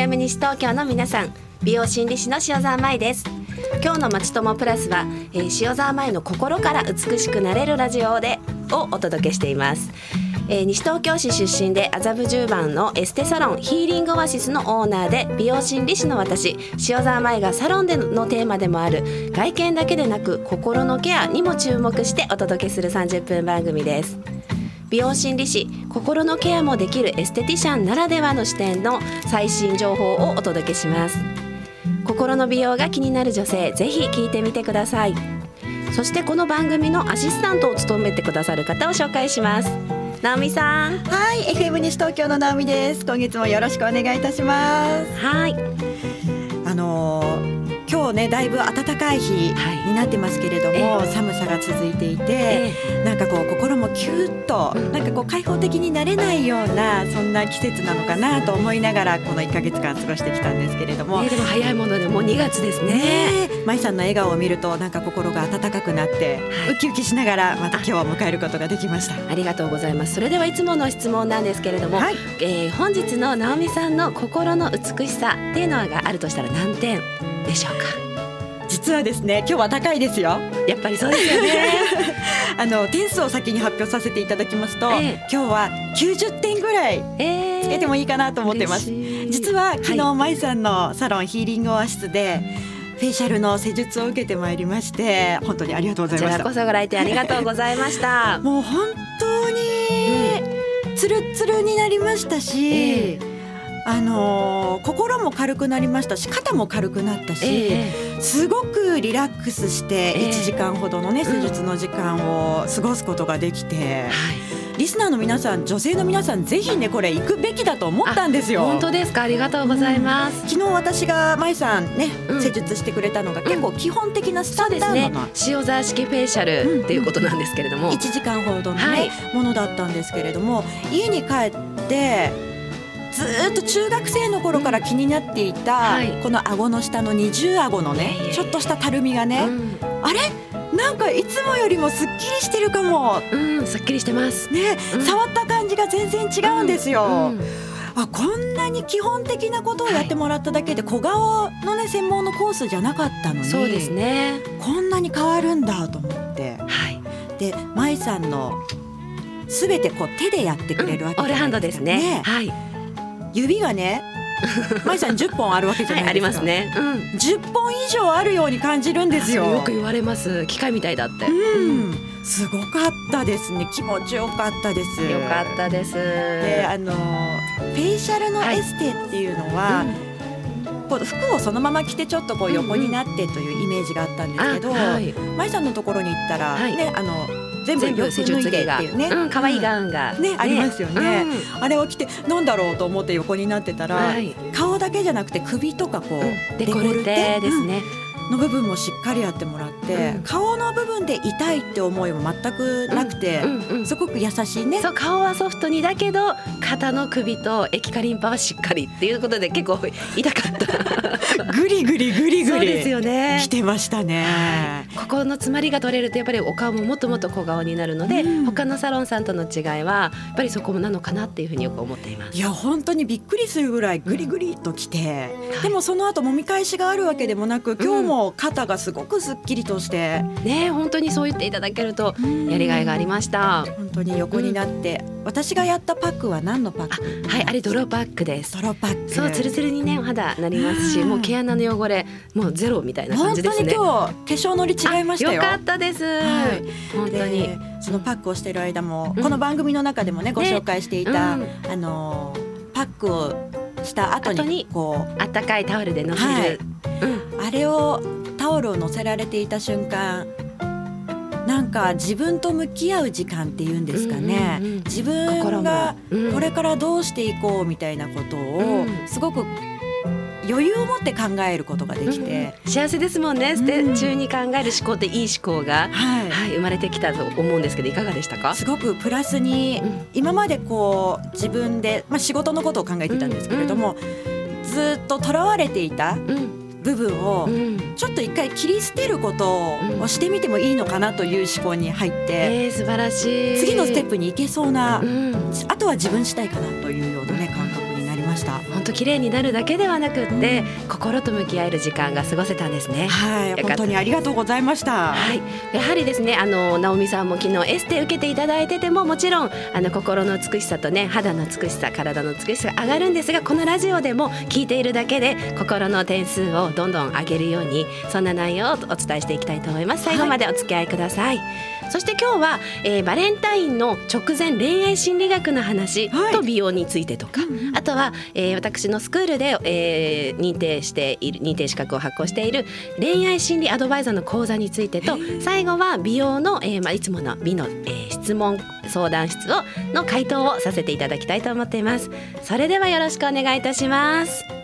FM 西東京の皆さん。美容心理師の塩沢舞です。今日のまちともプラスは、えー、塩沢舞の心から美しくなれるラジオでをお届けしています。えー、西東京市出身で麻布十番のエステサロンヒーリングオアシスのオーナーで美容心理師の私塩沢舞がサロンでのテーマでもある外見だけでなく心のケアにも注目してお届けする30分番組です。美容心理師心のケアもできるエステティシャンならではの視点の最新情報をお届けします。心の美容が気になる女性ぜひ聞いてみてください。そしてこの番組のアシスタントを務めてくださる方を紹介します。直美さん。はい FM 西東京の直美です。今月もよろしくお願いいたします。はい。あのー今日ねだいぶ暖かい日になってますけれども、はい、寒さが続いていて、えー、なんかこう心もキュッと、うん、なんかこう開放的になれないようなそんな季節なのかなと思いながらこの1か月間過ごしてきたんですけれども、えー、でも早いものでもう2月ですね。ね舞さんの笑顔を見るとなんか心が温かくなって、はい、ウキウキしながらまた今日を迎えることができました。ありがとうございます。それではいつもの質問なんですけれども、はい、えー、本日の直美さんの心の美しさっていうのがあるとしたら何点？でしょうか？実はですね今日は高いですよ。やっぱりそうですよね。あの点数を先に発表させていただきますと、ええ、今日は90点ぐらいつけてもいいかなと思ってます、えー、実は昨日、はい、舞さんのサロンヒーリングオアシスでフェイシャルの施術を受けてまいりまして本当にありがとうございました。こそご来店ありがとうございました。もう本当につるつるになりましたし、えーあのー、心も軽くなりましたし肩も軽くなったし、えー、すごくリラックスして1時間ほどのね、施術の時間を過ごすことができて。リスナーの皆さん女性の皆さんぜひねこれ行くべきだと思ったんですよ。本当ですか？ありがとうございます、うん、昨日私が舞さんね、うん、施術してくれたのが結構基本的なスタンダードな、うんね、塩沢式フェイシャルっていうことなんですけれども、うん、1時間ほどのね、はい、ものだったんですけれども家に帰ってずっと中学生の頃から気になっていた、はい、この顎の下の二重顎のねちょっとしたたるみがね、うん、あれ？なんかいつもよりもすっきりしてるかも。うん、すっきりしてます。ね、うん、触った感じが全然違うんですよ。うん、あこんなに基本的なことをやってもらっただけで、小顔のね専門のコースじゃなかったのにそうですね。こんなに変わるんだと思って、はい、で舞さんのすべてこう手でやってくれるわけですね、オールハンドですね。はい指がね 舞さん10本あるわけじゃないですか、はい、ありますね、うん、10本以上あるように感じるんですよ。よく言われます。機械みたいだって。うん。すごかったですね。気持ちよかったです。よかったです。であのフェイシャルのエステっていうのは、はいうん、こう服をそのまま着てちょっとこう横になってというイメージがあったんですけど、はい、舞さんのところに行ったら、はい、ねあの全部よ施術着がね、うん、可愛いガウンが、ね、ありますよね、あれを着てなんだろうと思って横になってたら、顔だけじゃなくて首とかこう、デコルテ？ですね、の部分もしっかりやってもらって、うん、顔の部分で痛いって思いも全くなくて、すごく優しいね。そう顔はソフトにだけど肩の首と液化リンパはしっかりっていうことで結構痛かった グリグリグリグリ。ですよね。来てましたね、はい、ここの詰まりが取れるとやっぱりお顔ももっともっと小顔になるので、うん、他のサロンさんとの違いはやっぱりそこなのかなっていうふうによく思っています。いや本当にびっくりするぐらいグリグリときて、うん、でもその後揉み返しがあるわけでもなく今日も肩がすごくすっきりとして、ね本当にそう言っていただけるとやりがいがありました。本当に横になって、うん、私がやったパックは何のパック？はいあれ泥パックです。泥パック。そうツルツルにねお肌なりますしもう毛穴の汚れもうゼロみたいな感じですね。本当に今日化粧のり違いましたよ。かったです、はい、本当に。そのパックをしている間も、この番組の中でもねご紹介していた、ねうん、あのパックをした後にこうあったかいタオルでのせる、はい。うん、あれをタオルを乗せられていた瞬間なんか自分と向き合う時間っていうんですかね、うんうんうん、自分がこれからどうしていこうみたいなことをすごく余裕を持って考えることができて、うん、幸せですもんね、捨て中に考える思考っていい思考が、はい、はい、生まれてきたと思うんですけどいかがでしたか？すごくプラスに、うん、今までこう自分で、まあ、仕事のことを考えていたんですけれども、うん、ずっととらわれていた、部分をちょっと一回切り捨てることをしてみてもいいのかなという思考に入って、えー、素晴らしい。次のステップに行けそうな、あとは自分したいかなというようなね感覚になりましした本当綺麗になるだけではなくって、うん、心と向き合える時間が過ごせたんですね。はい本当にありがとうございました。はい。やはりですねあの直美さんも昨日エステ受けていただいててももちろんあの心の美しさとね肌の美しさ体の美しさが上がるんですがこのラジオでも聞いているだけで心の点数をどんどん上げるようにそんな内容をお伝えしていきたいと思います。最後までお付き合いください、はい、そして今日は、えー、バレンタインの直前恋愛心理学の話と美容についてとか、はい、あとは、えー、私のスクールで、えー、認定している認定資格を発行している恋愛心理アドバイザーの講座についてと最後は美容の、えーまあ、いつもの美の、えー、質問相談室をの回答をさせていただきたいと思っています。それではよろしくお願いいたします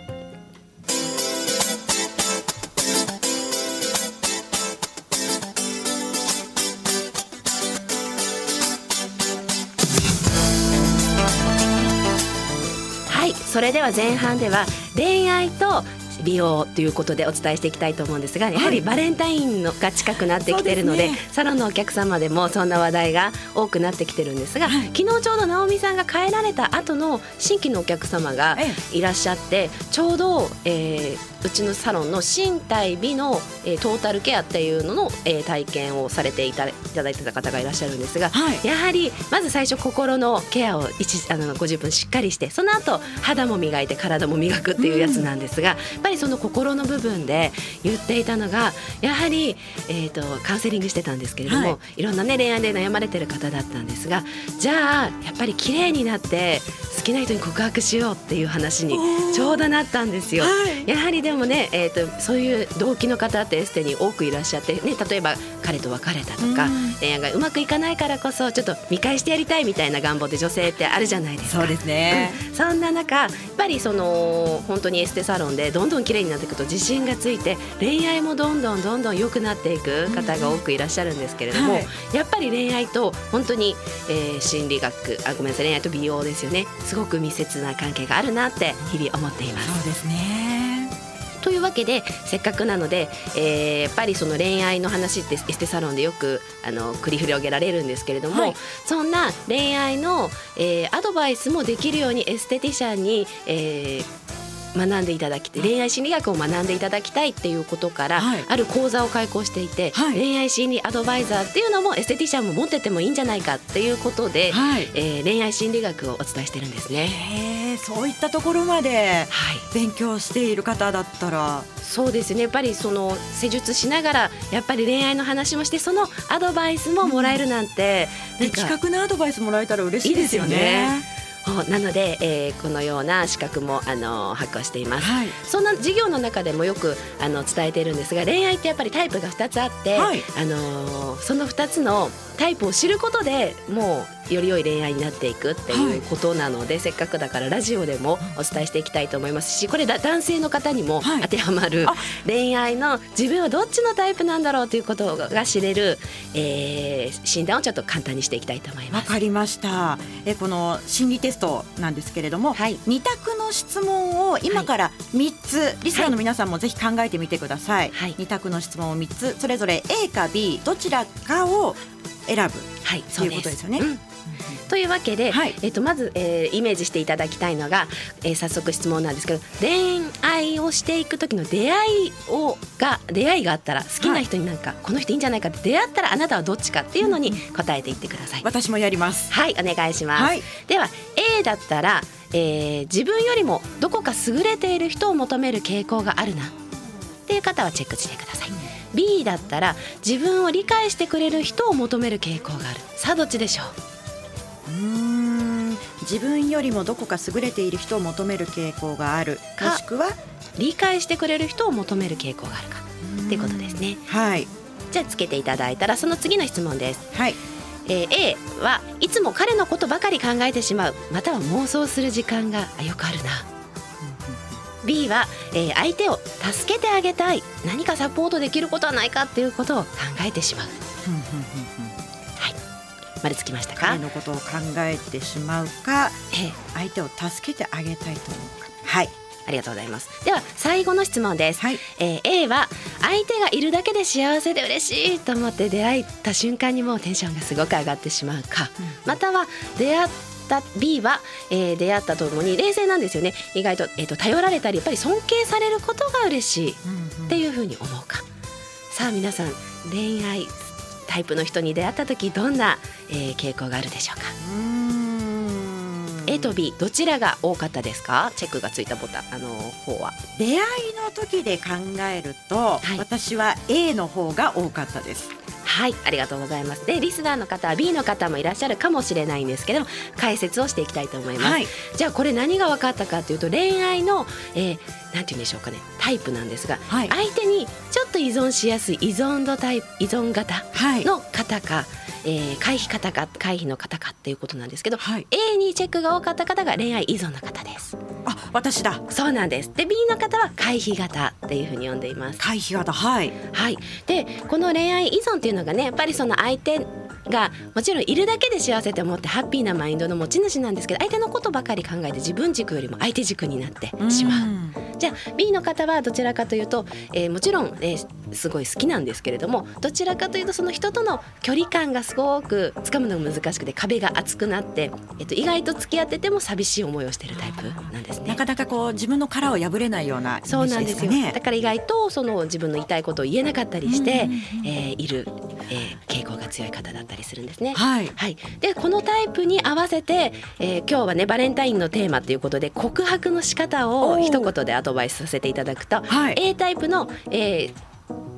それでは前半では恋愛と美容ということでお伝えしていきたいと思うんですがやはりバレンタインのが近くなってきてるので、ね、サロンのお客様でもそんな話題が多くなってきてるんですが、はい、昨日ちょうど直美さんが帰られた後の新規のお客様がいらっしゃって、ちょうど、えー、うちのサロンの身体美の、えー、トータルケアっていうのの、えー、体験をされていたいただいてた方がいらっしゃるんですが、はい、やはりまず最初心のケアを一あの50分しっかりしてその後肌も磨いて体も磨くっていうやつなんですが、うん、やっぱりその心の部分で言っていたのがやはり、えーと、カウンセリングしてたんですけれども、はい、いろんな、ね、恋愛で悩まれてる方だったんですがじゃあやっぱり綺麗になって好きな人に告白しようっていう話にちょうどなったんですよ。はい、やはりでもね、えーと、そういう動機の方ってエステに多くいらっしゃって、ね、例えば彼と別れたとか、恋愛がうまくいかないからこそちょっと見返してやりたいみたいな願望って女性ってあるじゃないですか。そうですね、うん、そんな中やっぱりその本当にエステサロンでどんどん綺麗になっていくと自信がついて恋愛もどんどんどんどん良くなっていく方が多くいらっしゃるんですけれども、はい、やっぱり恋愛と本当に、えー、心理学あごめんなさい恋愛と美容ですよね。すごく密接な関係があるなって日々思っています。そうですねというわけでせっかくなので、えー、やっぱりその恋愛の話ってエステサロンでよくあの繰り広げられるんですけれども、はい、そんな恋愛の、えー、アドバイスもできるようにエステティシャンに、えー、学んでいただき恋愛心理学を学んでいただきたいっていうことから、はい、ある講座を開講していて、はい、恋愛心理アドバイザーっていうのもエステティシャンも持っててもいいんじゃないかっていうことで、はい、えー、恋愛心理学をお伝えしてるんですね。そういったところまで勉強している方だったら、そうですね。やっぱりその施術しながらやっぱり恋愛の話もしてそのアドバイスももらえるなんて、うん、的確なアドバイスもらえたら嬉しいですよね。いいですよねなので、えー、このような資格もあの発行しています、はい、そんな授業の中でもよくあの伝えているんですが恋愛ってやっぱりタイプが2つあって、はい、あのその2つのタイプを知ることでもうより良い恋愛になっていくっていうことなので、はい、せっかくだからラジオでもお伝えしていきたいと思いますしこれだ男性の方にも当てはまる、恋愛の自分はどっちのタイプなんだろうということが知れる、えー、診断をちょっと簡単にしていきたいと思います。わかりました。えこの心理テストなんですけれども、はい、2択の質問を今から3つ、はい、リスナーの皆さんもぜひ考えてみてください、はい、2択の質問を3つそれぞれ A か B どちらかを選ぶ、はい、ということですよね。うん。というわけで、はい、えっと、まず、えー、イメージしていただきたいのが、えー、早速質問なんですけど恋愛をしていく時の出会いをが出会いがあったら好きな人になんか、はい、この人いいんじゃないかって出会ったらあなたはどっちかっていうのに答えていってください。私もやります。はいお願いします、はい、では A だったら、えー、自分よりもどこか優れている人を求める傾向があるな。っていう方はチェックしてください。B だったら自分を理解してくれる人を求める傾向がある。さあどっちでしょう？うん。自分よりもどこか優れている人を求める傾向がある。もしくは？理解してくれる人を求める傾向があるか。っていうことですね。はい。じゃあつけていただいたらその次の質問です。はい。えー、A はいつも彼のことばかり考えてしまう。または妄想する時間がよくあるな。B は、えー、相手を助けてあげたい。何かサポートできることはないかっていうことを考えてしまう。はい、丸つきましたか。彼のことを考えてしまうか、えー、相手を助けてあげたいと思うか。はい。ありがとうございます。では最後の質問です。はい、えー、A は相手がいるだけで幸せで嬉しいと思って出会った瞬間にもうテンションがすごく上がってしまうか、うん、または出会っった B は、えー、出会ったとともに冷静なんですよね意外と,、えーと、頼られたりやっぱり尊敬されることが嬉しいっていうふうに思うか、うんうん、さあ皆さん恋愛タイプの人に出会った時どんな、えー、傾向があるでしょうか？A と B どちらが多かったですか？チェックがついたボタン。あの方は。出会いの時で考えると、はい、私は A の方が多かったです。はい。ありがとうございます。でリスナーの方は B の方もいらっしゃるかもしれないんですけども解説をしていきたいと思います、はい、じゃあこれ何が分かったかというと恋愛の、えー、なんて言うんでしょうかね。タイプなんですが、はい、相手にちょっと依存しやすい依存度タイプ依存型の方か、はい、えー、回避型か回避の方かっていうことなんですけど、はい、A にチェックが多かった方が恋愛依存の方です。あ私だ。そうなんです。で B の方は回避型っていうふうに呼んでいます。回避型はい。はい。でこの恋愛依存っていうのがねやっぱりその相手がもちろんいるだけで幸せと思ってハッピーなマインドの持ち主なんですけど相手のことばかり考えて自分軸よりも相手軸になってしまう。じゃあ B の方はどちらかというと、えー、もちろん、えー、すごい好きなんですけれどもどちらかというとその人との距離感がすごくつかむのが難しくて壁が厚くなって、えっと、意外と付き合ってても寂しい思いをしているタイプなんですね。なかなかこう自分の殻を破れないような、ね、そうなんですよ。だから意外とその自分の言いたいことを言えなかったりして、えー、いる、えー、傾向が強い方だったりするんですね。はい、はい、でこのタイプに合わせて、えー、今日はねバレンタインのテーマということで告白の仕方を一言でアドバイスさせていただくと、はい、A タイプの、えー、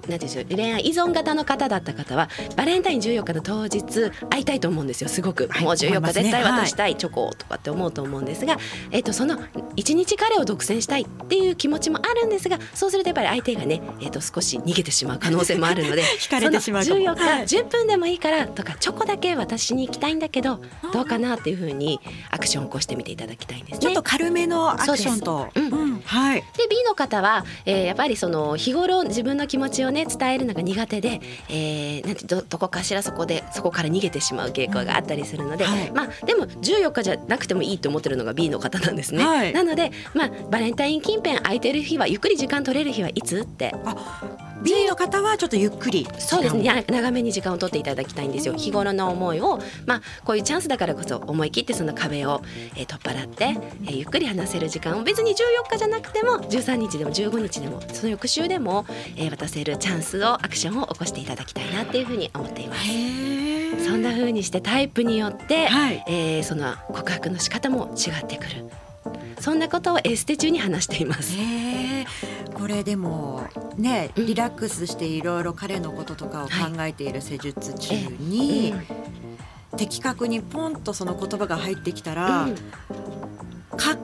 なんていうんで恋愛依存型の方だった方はバレンタイン14日の当日会いたいと思うんですよすごく、はい、もう14日絶対渡したい、チョコとかって思うと思うんですが、えー、とその一日彼を独占したいっていう気持ちもあるんですがそうするとやっぱり相手がね、えー、と少し逃げてしまう可能性もあるので 惹かれてしまう14日、10分でもいいからとかチョコだけ渡しに行きたいんだけどどうかなっていうふうにアクションを起こしてみていただきたいんですね。ちょっと軽めのアクションと、うん、うん、はい、で B の方は、えー、やっぱりその日頃自分の気持ちをね伝えるのが苦手で、えー、なんてどどこかしらそこでそこから逃げてしまう傾向があったりするので、はい、まあでも14日じゃなくてもいいと思ってるのが B の方なんですね。はい、なのでまあバレンタイン近辺空いてる日はゆっくり時間取れる日はいつって。あ B の方はちょっとゆっくりそうですね。長めに時間を取っていただきたいんですよ。日頃の思いをまあこういうチャンスだからこそ思い切ってその壁を、えー、取っ払って、えー、ゆっくり話せる時間を別に14日じゃなくても13日でも15日でもその翌週でも、えー、渡せるチャンスをアクションを起こしていただきたいなっていうふうに思っています。そんな風にしてタイプによって、はい、えー、その告白の仕方も違ってくる。そんなことをエステ中に話しています。これでもねリラックスしていろいろ彼のこととかを考えている施術中に、的確にポンとその言葉が入ってきたら、うん、か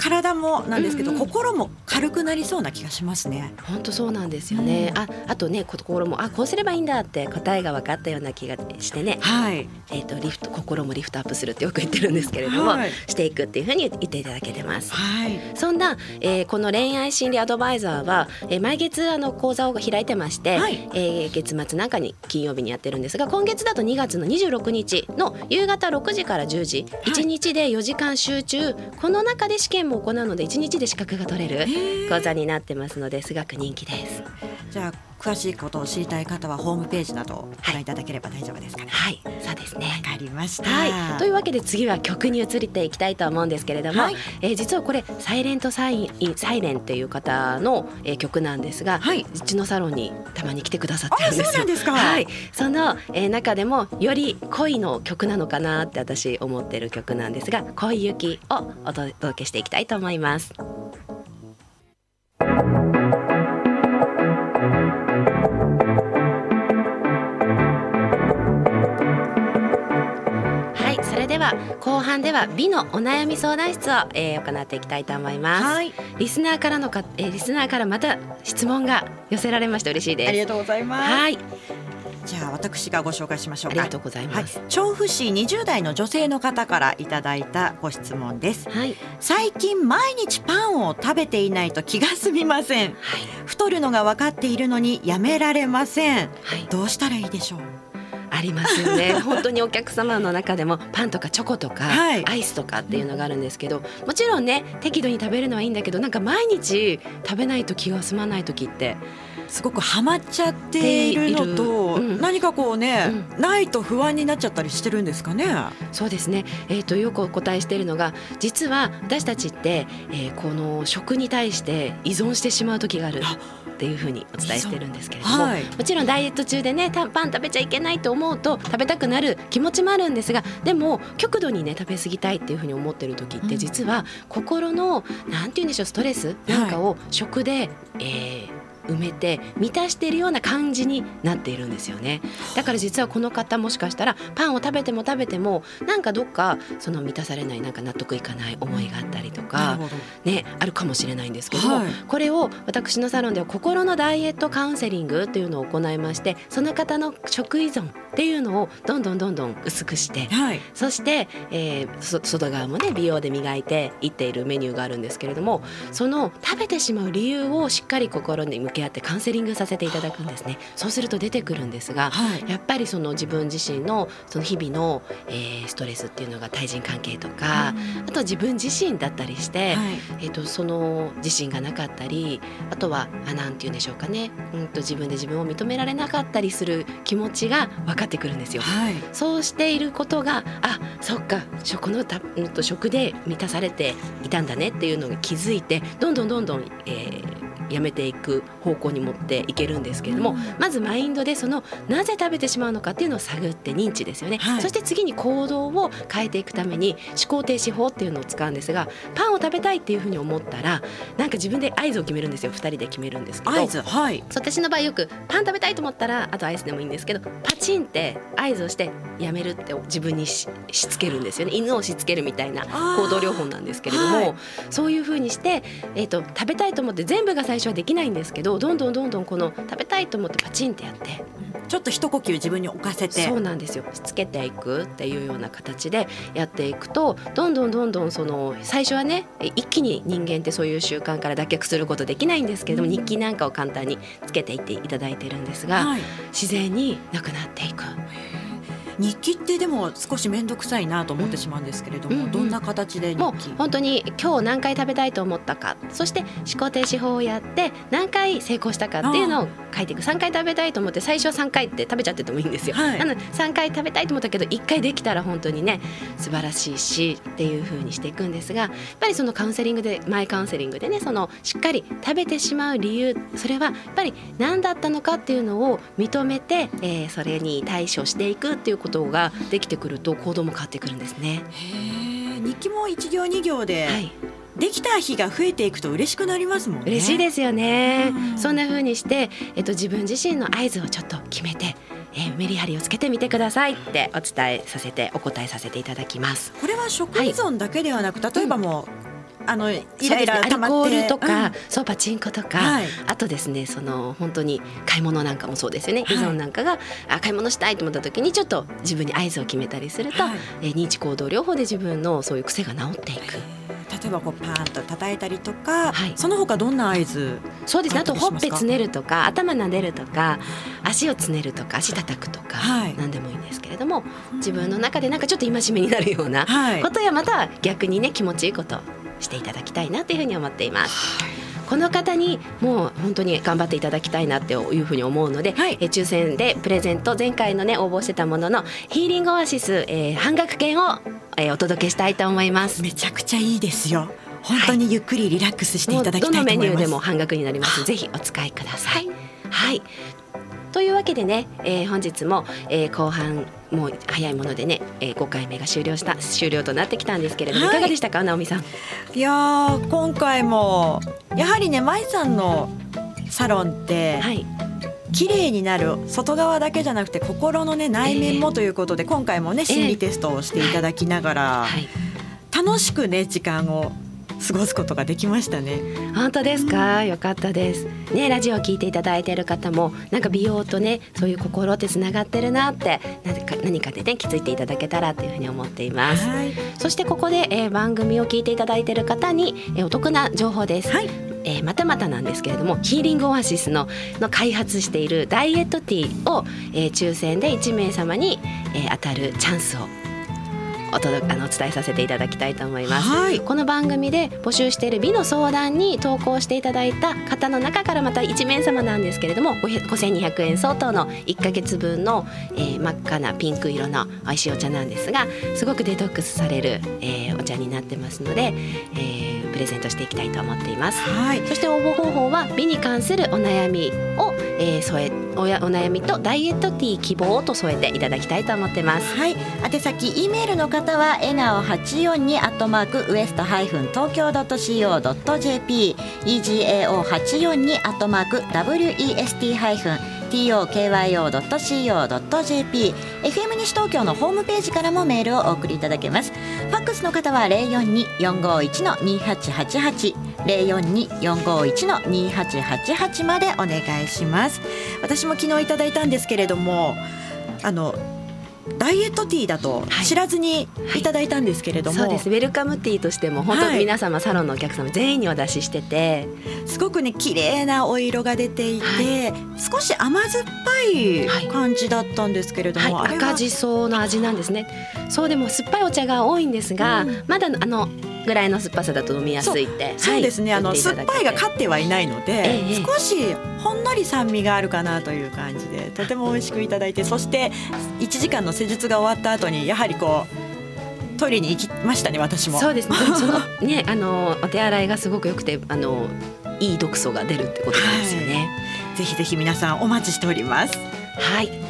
体もなんですけど、うんうん、心も軽くなりそうな気がしますね。本当そうなんですよね。うん、あ、あとね、心もあこうすればいいんだって答えが分かったような気がしてね。はい。えっ、ー、とリフト心もリフトアップするってよく言ってるんですけれども、はい、していくっていうふうに言っていただけてます。はい。そんな、えー、この恋愛心理アドバイザーは、えー、毎月あの講座を開いてまして、はい、えー、月末なんかに金曜日にやってるんですが、今月だと2月の26日の夕方6時から10時、はい、1日で4時間集中、この中で試験も行うので1日で資格が取れる講座になってますのですごく人気です。じゃあ詳しいことを知りたい方はホームページなどご覧いただければ大丈夫ですかね。はい、そうですね。わかりました、はい。というわけで次は曲に移っていきたいと思うんですけれども、はい、えー、実はこれサイレントサインサイレンっていう方の、えー、曲なんですが、はい、うちのサロンにたまに来てくださってるんですよ。そうなんですか。はい。その、えー、中でもより恋の曲なのかなって私思ってる曲なんですが、恋雪をお届けしていきたいと思います。後半では美のお悩み相談室を、えー、行っていきたいと思います、はい、リスナーからのか、えー、リスナーからまた質問が寄せられまして嬉しいです。ありがとうございます。はい。じゃあ私がご紹介しましょうありがとうございます、はい、調布市20代の女性の方からいただいたご質問です、はい、最近毎日パンを食べていないと気が済みません、はい、太るのが分かっているのにやめられません、はい、どうしたらいいでしょう？ありますよね。本当にお客様の中でもパンとかチョコとか、アイスとかっていうのがあるんですけどもちろんね適度に食べるのはいいんだけどなんか毎日食べないと気が済まない時ってすごくハマっちゃっているのと、うん、何かこうね、うん、ないと不安になっちゃったりしてるんですかね？そうですね。えっ、ー、とよくお答えしているのが実は私たちって、えー、この食に対して依存してしまう時がある。っていうふうにお伝えしてるんですけれども、はい、もちろんダイエット中でねパン食べちゃいけないと思うと食べたくなる気持ちもあるんですがでも極度にね食べ過ぎたいっていうふうに思ってる時って実は心のなんて言うんでしょうストレスなんかを食で、はい、えー埋めて満たしているような感じになっているんですよね。だから実はこの方もしかしたらパンを食べても食べてもなんかどっかその満たされないなんか納得いかない思いがあったりとかねあるかもしれないんですけども、はい、これを私のサロンでは心のダイエットカウンセリングというのを行いましてその方の食依存っていうのをどんどんどんどん薄くして、はい、そして、えー、外側もね美容で磨いていっているメニューがあるんですけれどもその食べてしまう理由をしっかり心に向け合ってカウンセリングさせていただくんですね。そうすると出てくるんですが、はい、やっぱりその自分自身のその日々の、えー、ストレスっていうのが対人関係とか、うん、あと自分自身だったりして、はい、えーと、その自信がなかったりあとはあなんて言うんでしょうかね、うんと自分で自分を認められなかったりする気持ちが分かってくるんですよ。はい、そうしていることがあそっか食のた、うん、と食で満たされていたんだねっていうのに気づいてどんどんどんどん、えー、やめていく方向に持っていけるんですけれども、うん、まずマインドでそのなぜ食べてしまうのかっていうのを探って認知ですよね、はい、そして次に行動を変えていくために思考停止法っていうのを使うんですがパンを食べたいっていうふうに思ったらなんか自分で合図を決めるんですよ。2人で決めるんですけど。合図はい。私の場合よくパン食べたいと思ったらあとアイスでもいいんですけどパチンって合図をしてやめるって自分にしつけるんですよね。犬をしつけるみたいな行動療法なんですけれども、はい、そういうふうにして、えーと食べたいと思って全部が最初はできないんですけどどんどんどんどんこの食べたいと思ってパチンってやって。ちょっと一呼吸自分に置かせてそうなんですよしつけていくっていうような形でやっていくとどんどんどんどんその最初はね一気に人間ってそういう習慣から脱却することできないんですけれども、日記なんかを簡単につけていっていただいてるんですが、はい、自然になくなっていく。日記ってでも少し面倒くさいなと思ってしまうんですけれども、うんうん、どんな形でもう本当に今日何回食べたいと思ったかそして思考停止法をやって何回成功したかっていうのを書いていく。3回食べたいと思って最初は3回って食べちゃっててもいいんですよ、はい、なので3回食べたいと思ったけど1回できたら本当にね素晴らしいしっていうふうにしていくんですがやっぱりそのカウンセリングでマイカウンセリングでねそのしっかり食べてしまう理由それはやっぱり何だったのかっていうのを認めて、えー、それに対処していくっていうことができてくると行動も変わってくるんですね。日記も一行二行で、はいできた日が増えていくと嬉しくなりますもんね。嬉しいですよね。うん、そんな風にして、えっと自分自身の合図をちょっと決めて、えー、メリハリをつけてみてくださいってお伝えさせてお答えさせていただきます。これは食依存だけではなく、はい、例えばもう、あのイライラ、ね、アルコールとか、うん、そうパチンコとか、はい、あとですねその本当に買い物なんかもそうですよね、依存なんかがあ買い物したいと思った時にちょっと自分に合図を決めたりすると、はい、え認知行動療法で自分のそういう癖が治っていく。例えばこうパーンと叩いたりとか、はい、その他どんな合図そうですね。あとほっぺつねるとか頭撫でるとか足をつねるとか足叩くとか、はい、何でもいいんですけれども自分の中でなんかちょっと戒めになるようなことやまた逆にね気持ちいいことしていただきたいなというふうに思っています。この方にもう本当に頑張っていただきたいなっていうふうに思うので、はい、え抽選でプレゼント前回のね応募してたもののヒーリングオアシス、えー、半額券を、えー、お届けしたいと思います。めちゃくちゃいいですよ。本当にゆっくりリラックスしていただきたいと思います、はい、どのメニューでも半額になりますぜひお使いください。はいというわけでね、えー、本日も、えー、後半もう早いものでね、えー、5回目が終了した終了となってきたんですけれども、はい、いかがでしたか直美さん？いや今回もやはりね舞さんのサロンって、はい、綺麗になる外側だけじゃなくて心のね内面もということで、えー、今回もね心理テストをしていただきながら、はい、楽しくね時間を過ごすことができましたね。本当ですか、うん、よかったです。ねラジオを聞いていただいている方もなんか美容とねそういう心ってつながってるなって何か何かでね気づいていただけたらというふうに思っています、はい、そしてここで、えー、番組を聞いていただいている方に、えー、お得な情報です、はい。えー、またまたなんですけれどもヒーリングオアシスのの開発しているダイエットティーを、えー、抽選で1名様に、えー、当たるチャンスをお届あのお伝えさせていただきたいと思います、はいこの番組で募集している美の相談に投稿していただいた方の中からまた1名様なんですけれども5 5200円相当の1ヶ月分の、えー真っ赤なピンク色の美味しいお茶なんですがすごくデトックスされる、えーお茶になってますので、えープレゼントしていきたいと思っています。はいそして応募方法は美に関するお悩みを、えー添えおやお悩みとダイエットティー希望と添えていただきたいと思ってます。はい、宛先 E メールの方は笑顔八四二アットマークウエストハイフン東京ドット CO ドット JP EGAO 八四二アットマーク WEST ハイフン TOKYO ドット CO ドット JP FM 西東京のホームページからもメールをお送りいただけます。ファックスの方は零四二四五一の二八八八零四二四五一の二八八八までお願いします。私も昨日いただいたんですけれどもあのダイエットティーだとはい。知らずにいただいたんですけれども、そうです。ウェルカムティーとしても本当はい。皆様、サロンのお客様全員にお出ししてて。すごくね綺麗なお色が出ていて、は少し甘酸っぱい感じだったんですけれども、赤じその味なんですね。そうでも酸っぱいお茶が多いんですが、まだあのぐらいの酸っぱさだと飲みやすいって。そうですね、はい。あの酸っぱいが勝ってはいないので、ええ少しほんのり酸味があるかなという感じでとても美味しくいただいてそして1時間の施術が終わった後にやはりこうトイレに行きましたね私も。そうですね。そのねあのお手洗いがすごく良くてあのいい毒素が出るってことなんですよね。ぜひぜひ皆さんお待ちしております。はい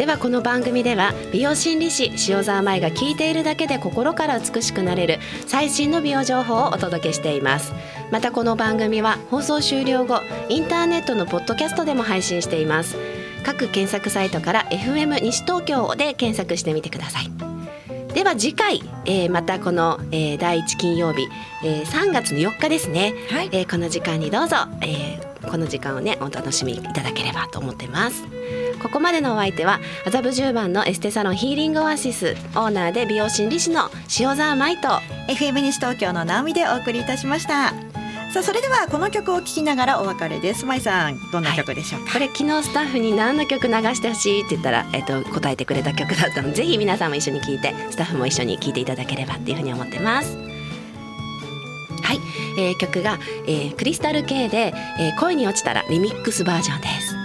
ではこの番組では美容心理師塩沢舞が聞いているだけで心から美しくなれる最新の美容情報をお届けしています。またこの番組は放送終了後インターネットのポッドキャストでも配信しています。各検索サイトから FM 西東京で検索してみてください。では次回、えーまたこの、えー第1金曜日、えー3月の4日ですね、はい。えーこの時間にどうぞ、えーこの時間をねお楽しみいただければと思ってますここまでのお相手は麻布十番のエステサロンヒーリングオアシスオーナーで美容心理師の塩沢舞と FM 西東京の直美でお送りいたしました。さあそれではこの曲を聴きながらお別れです。まいさんどんな曲でしょうか？これ昨日スタッフに何の曲流してほしいって言ったら、えっと答えてくれた曲だったのでぜひ皆さんも一緒に聴いてスタッフも一緒に聴いていただければっていうふうに思ってます。はい、えー曲が、えークリスタル K で、えー恋に落ちたらリミックスバージョンです。